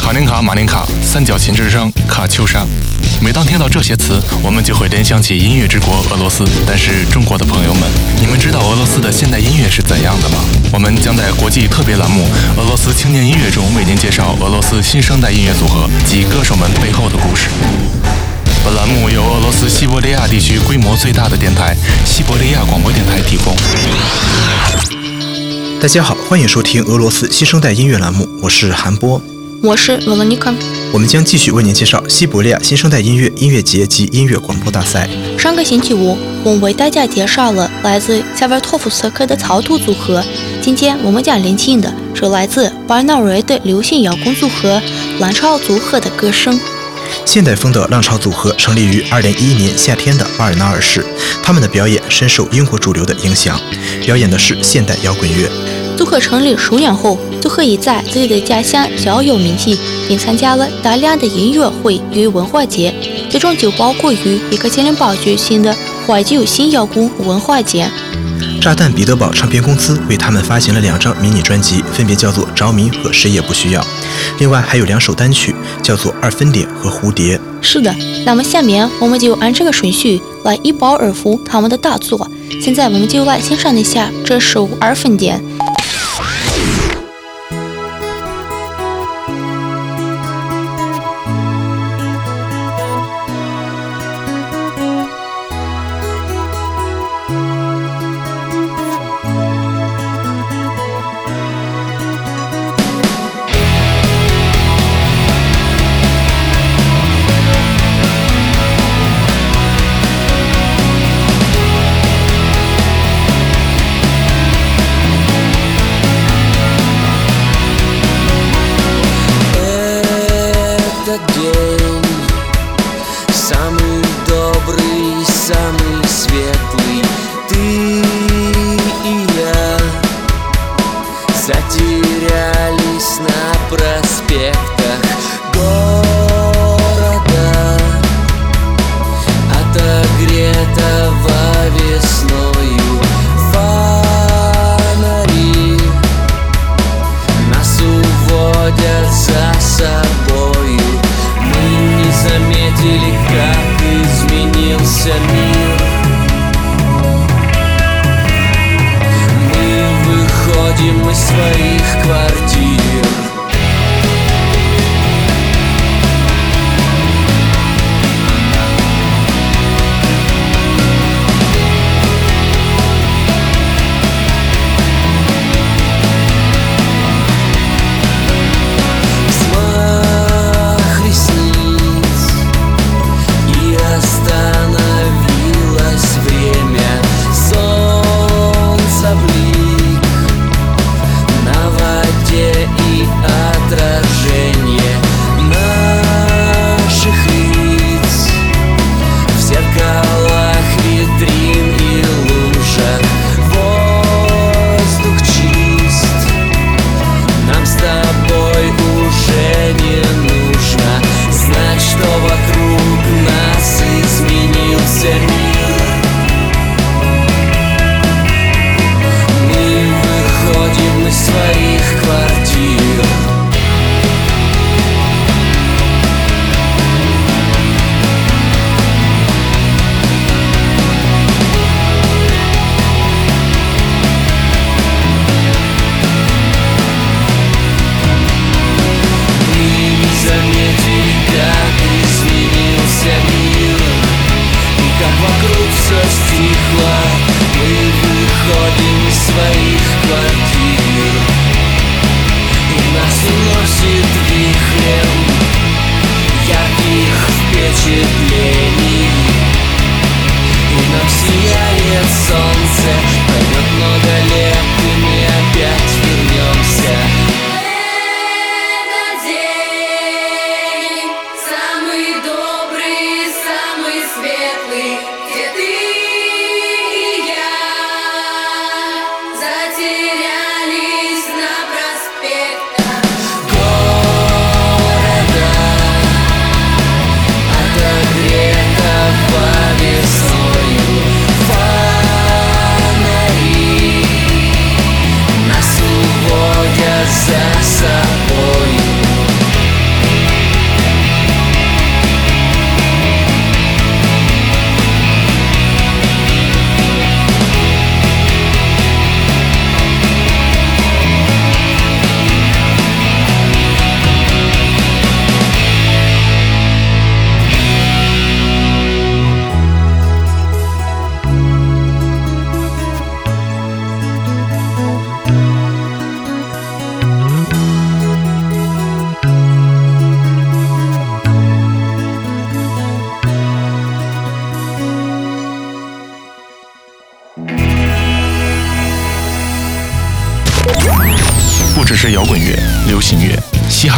卡林卡、马林卡、三角琴之声、卡秋莎。每当听到这些词，我们就会联想起音乐之国俄罗斯。但是，中国的朋友们，你们知道俄罗斯的现代音乐是怎样的吗？我们将在国际特别栏目《俄罗斯青年音乐》中为您介绍俄罗斯新生代音乐组合及歌手们背后的故事。本栏目由俄罗斯西伯利亚地区规模最大的电台——西伯利亚广播电台提供。大家好，欢迎收听俄罗斯新生代音乐栏目，我是韩波。我是罗罗尼克，我们将继续为您介绍西伯利亚新生代音乐音乐节及音乐广播大赛。上个星期五，我们为大家介绍了来自塞维尔托夫斯克的草图组合。今天我们将聆听的是来自巴尔纳瑞的流行摇滚组合浪潮组合的歌声。现代风的浪潮组合成立于2011年夏天的巴尔纳尔市，他们的表演深受英国主流的影响，表演的是现代摇滚乐。组合成立数年后，组合已在自己的家乡小有名气，并参加了大量的音乐会与文化节，其中就包括于一个千灵堡举行的怀旧新摇滚文化节。炸弹彼得堡唱片公司为他们发行了两张迷你专辑，分别叫做《着迷》和《谁也不需要》，另外还有两首单曲，叫做《二分点》和《蝴蝶》。是的，那么下面我们就按这个顺序来一饱耳福他们的大作。现在我们就来欣赏一下这首《二分点》。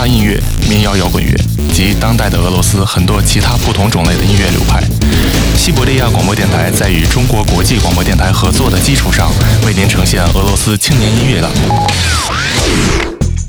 音乐、民谣摇滚乐及当代的俄罗斯很多其他不同种类的音乐流派。西伯利亚广播电台在与中国国际广播电台合作的基础上，为您呈现俄罗斯青年音乐栏目。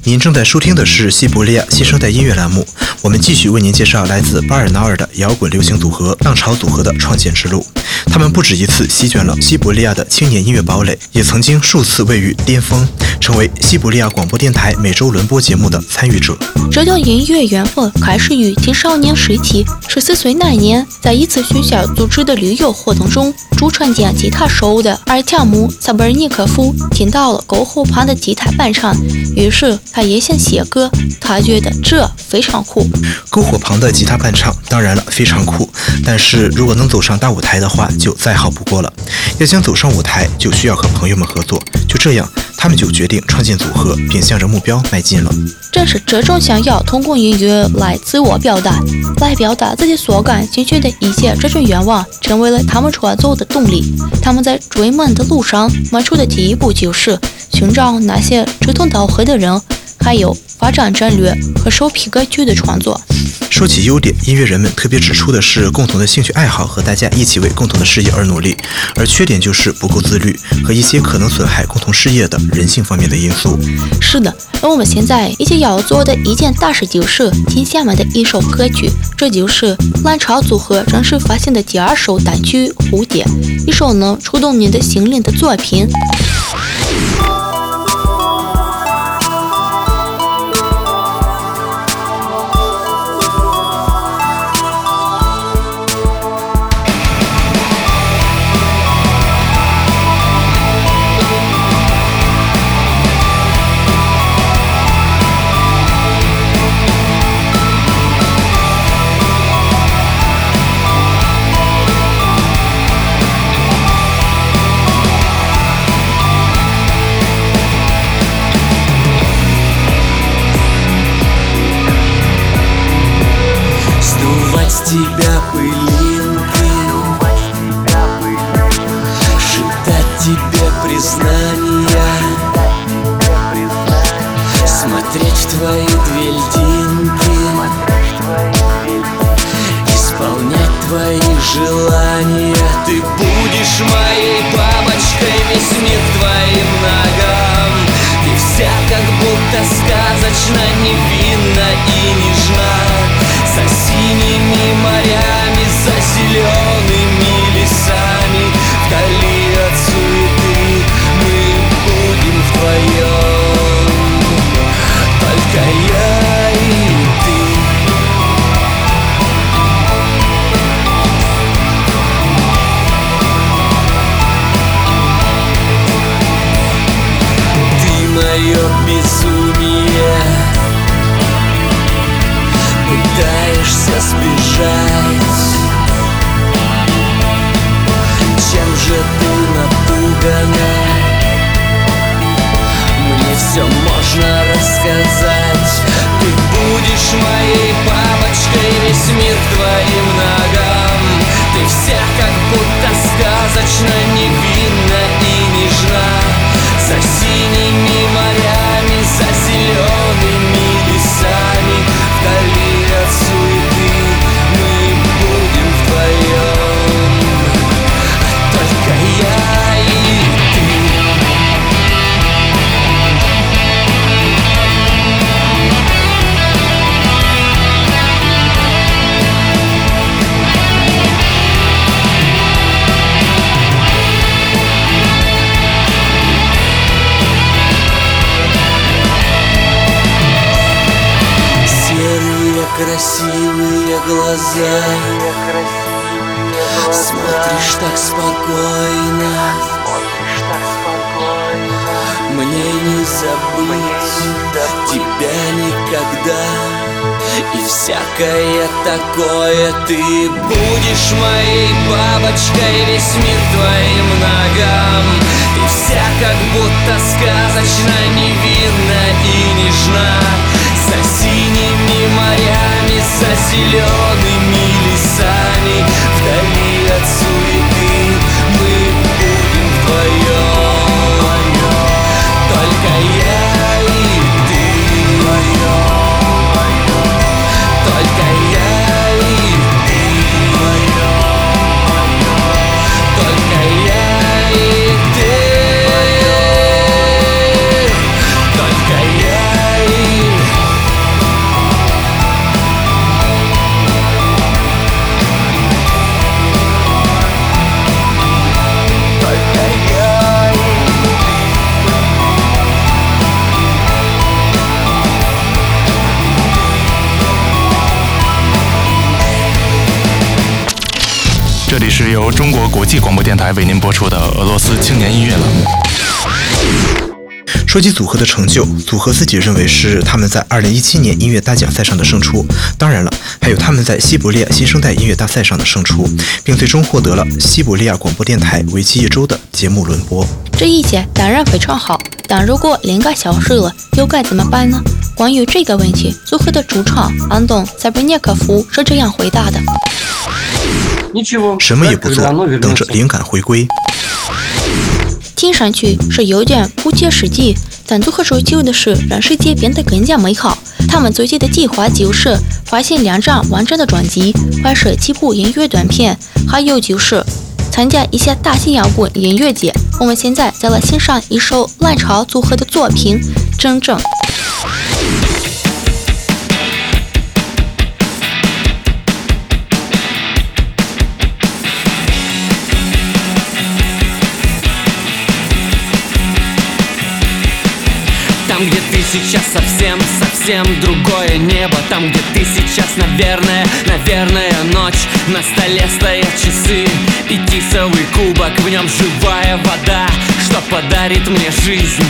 您正在收听的是西伯利亚新生代音乐栏目，我们继续为您介绍来自巴尔瑙尔的摇滚流行组合浪潮组合的创建之路。他们不止一次席卷了西伯利亚的青年音乐堡垒，也曾经数次位于巅峰，成为西伯利亚广播电台每周轮播节目的参与者。这段音乐缘分开始于青少年时期。十四岁那年，在一次学校组织的旅游活动中，驻川兼吉他手的阿尔特姆·萨布尔尼科夫听到了篝火旁的吉他伴唱，于是。他也想写歌，他觉得这非常酷。篝火旁的吉他伴唱，当然了，非常酷。但是如果能走上大舞台的话，就再好不过了。要想走上舞台，就需要和朋友们合作。就这样，他们就决定创建组合，并向着目标迈进了。正是这种想要通过音乐来自我表达，来表达自己所感兴趣的一切这种愿望，成为了他们创作的动力。他们在追梦的路上迈出的第一步，就是寻找那些志同道合的人。还有发展战略和首批歌曲的创作。说起优点，音乐人们特别指出的是共同的兴趣爱好和大家一起为共同的事业而努力；而缺点就是不够自律和一些可能损害共同事业的人性方面的因素。是的，而我们现在一起要做的一件大事就是听下面的一首歌曲，这就是浪潮组合正式发行的第二首单曲《蝴蝶》，一首能触动你的心灵的作品。Смотришь так спокойно. Мне не забыть тебя никогда. И всякое такое Ты будешь моей бабочкой Весь мир твоим ногам. Ты вся как будто сказочно невинна и нежна. За синими морями, за зелеными лесами Вдали от суеты 电台为您播出的俄罗斯青年音乐栏目。说起组合的成就，组合自己认为是他们在2017年音乐大奖赛上的胜出，当然了，还有他们在西伯利亚新生代音乐大赛上的胜出，并最终获得了西伯利亚广播电台为期一周的节目轮播。这一切当然非常好，但如果灵感消失了，又该怎么办呢？关于这个问题，组合的主唱安东·塞布涅科夫是这样回答的：什么也不做，等着灵感回归。听上去是有点不切实际，但组合追求的是让世界变得更加美好。他们最近的计划就是发行两张完整的专辑，拍摄几部音乐短片，还有就是参加一些大型摇滚音乐节。我们现在再来欣赏一首浪潮组合的作品《真正》。Сейчас совсем, совсем другое небо. Там, где ты сейчас, наверное, наверное, ночь. На столе стоят часы и тисовый кубок. В нем живая вода, что подарит мне жизнь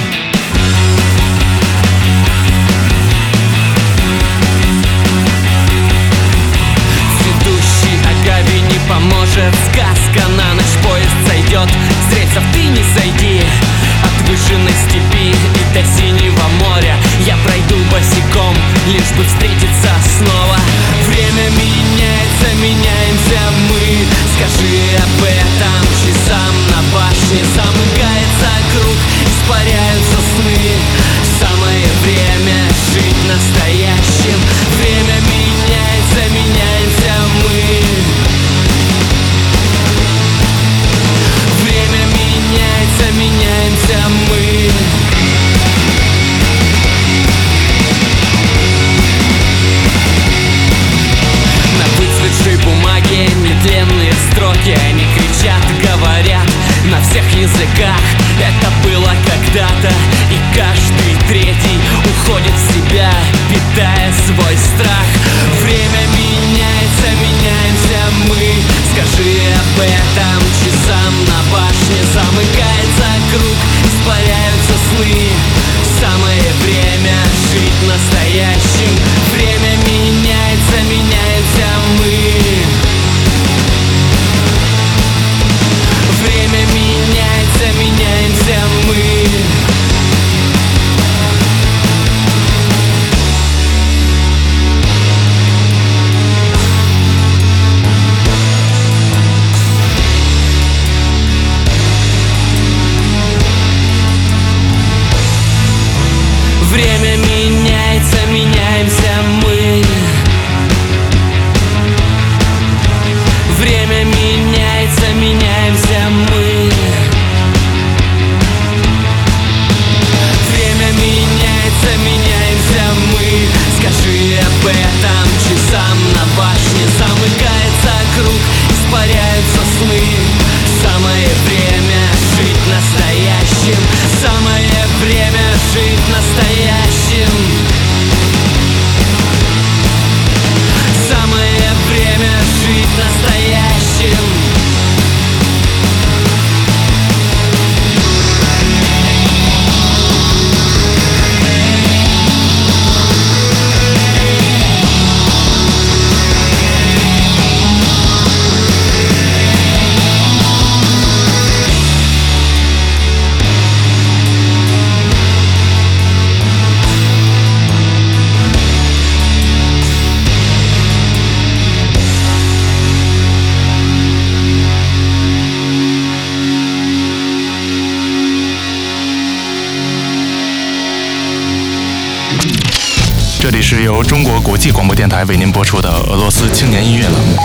国国际广播电台为您播出的俄罗斯青年音乐栏目。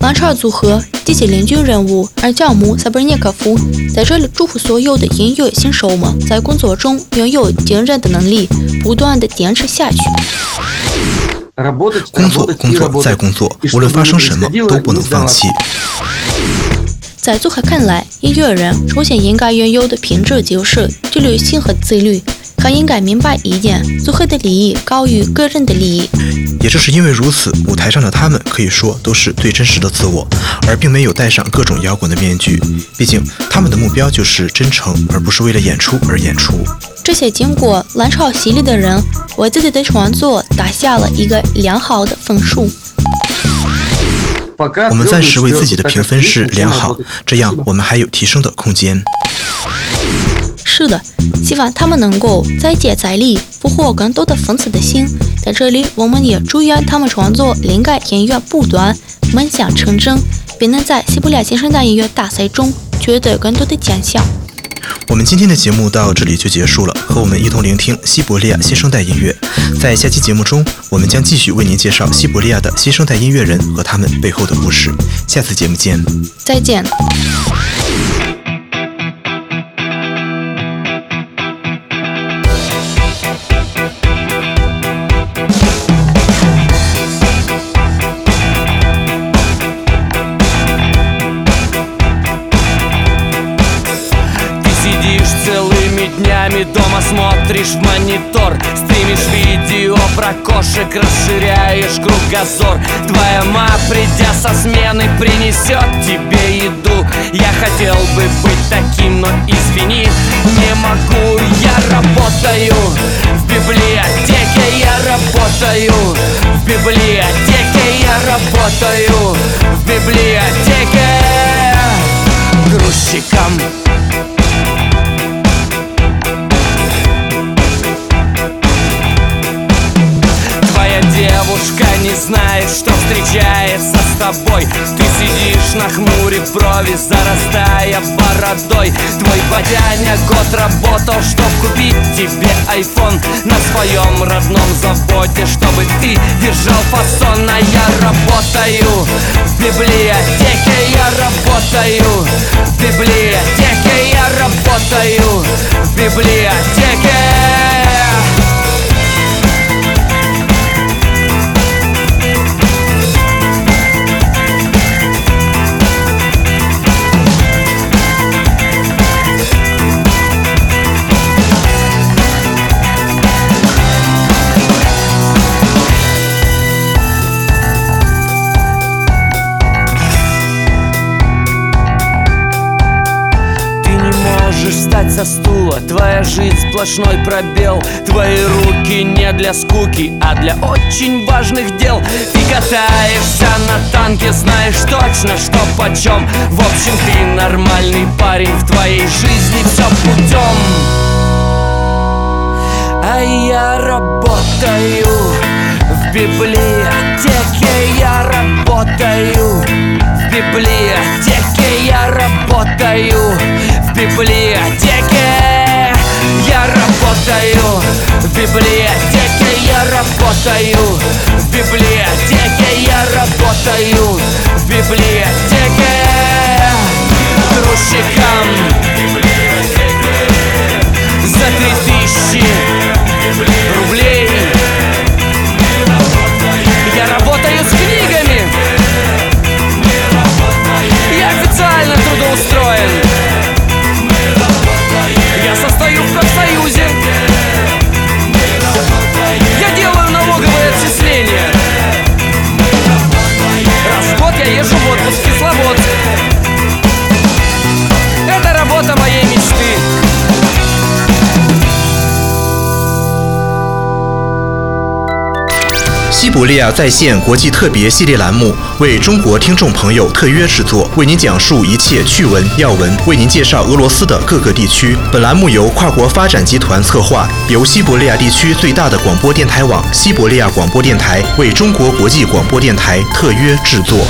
王超组合及其领军人物而教母·萨布尔涅科夫在这里祝福所有的音乐新手们在工作中拥有惊人的能力，不断的坚持下去。工作，工作，再工作，无论发生什么都不能放弃。在组合看来，音乐人首先应该拥有的品质就是纪律性和自律。他应该明白一点：组合的利益高于个人的利益。也正是因为如此，舞台上的他们可以说都是最真实的自我，而并没有戴上各种摇滚的面具。毕竟他们的目标就是真诚，而不是为了演出而演出。这些经过蓝潮洗礼的人，为自己的创作打下了一个良好的分数。我们暂时为自己的评分是良好，这样我们还有提升的空间。是的，希望他们能够再接再厉，俘获更多的粉丝的心。在这里，我们也祝愿他们创作灵感源源不断，梦想成真，并能在西伯利亚新生代音乐大赛中取得更多的奖项。我们今天的节目到这里就结束了，和我们一同聆听西伯利亚新生代音乐。在下期节目中，我们将继续为您介绍西伯利亚的新生代音乐人和他们背后的故事。下次节目见，再见。Днями дома смотришь в монитор Стримишь видео про кошек, расширяешь кругозор. Твоя мама, придя со смены, принесет тебе еду. Я хотел бы быть таким, но извини, не могу. Я работаю в библиотеке, я работаю в библиотеке Я работаю в библиотеке. Грузчиком девушка не знает, что встречается с тобой. Ты сидишь на хмуре брови, зарастая бородой. Твой бодяня год работал, чтоб купить тебе айфон. На своем родном заводе, чтобы ты держал фасон. А я работаю в библиотеке, я работаю в библиотеке, я работаю в библиотеке Твоя жизнь сплошной пробел. Твои руки не для скуки, а для очень важных дел. Ты катаешься на танке, знаешь точно, что почем. В общем, ты нормальный парень, в твоей жизни все путем А я работаю в библиотеке, я работаю в библиотеке, я работаю в библиотеке работаю. В библиотеке, я работаю. В библиотеке, я работаю. В библиотеке. Грузчиком за три тысячи 西伯利亚在线”国际特别系列栏目为中国听众朋友特约制作，为您讲述一切趣闻要闻，为您介绍俄罗斯的各个地区。本栏目由跨国发展集团策划，由西伯利亚地区最大的广播电台网——西伯利亚广播电台为中国国际广播电台特约制作。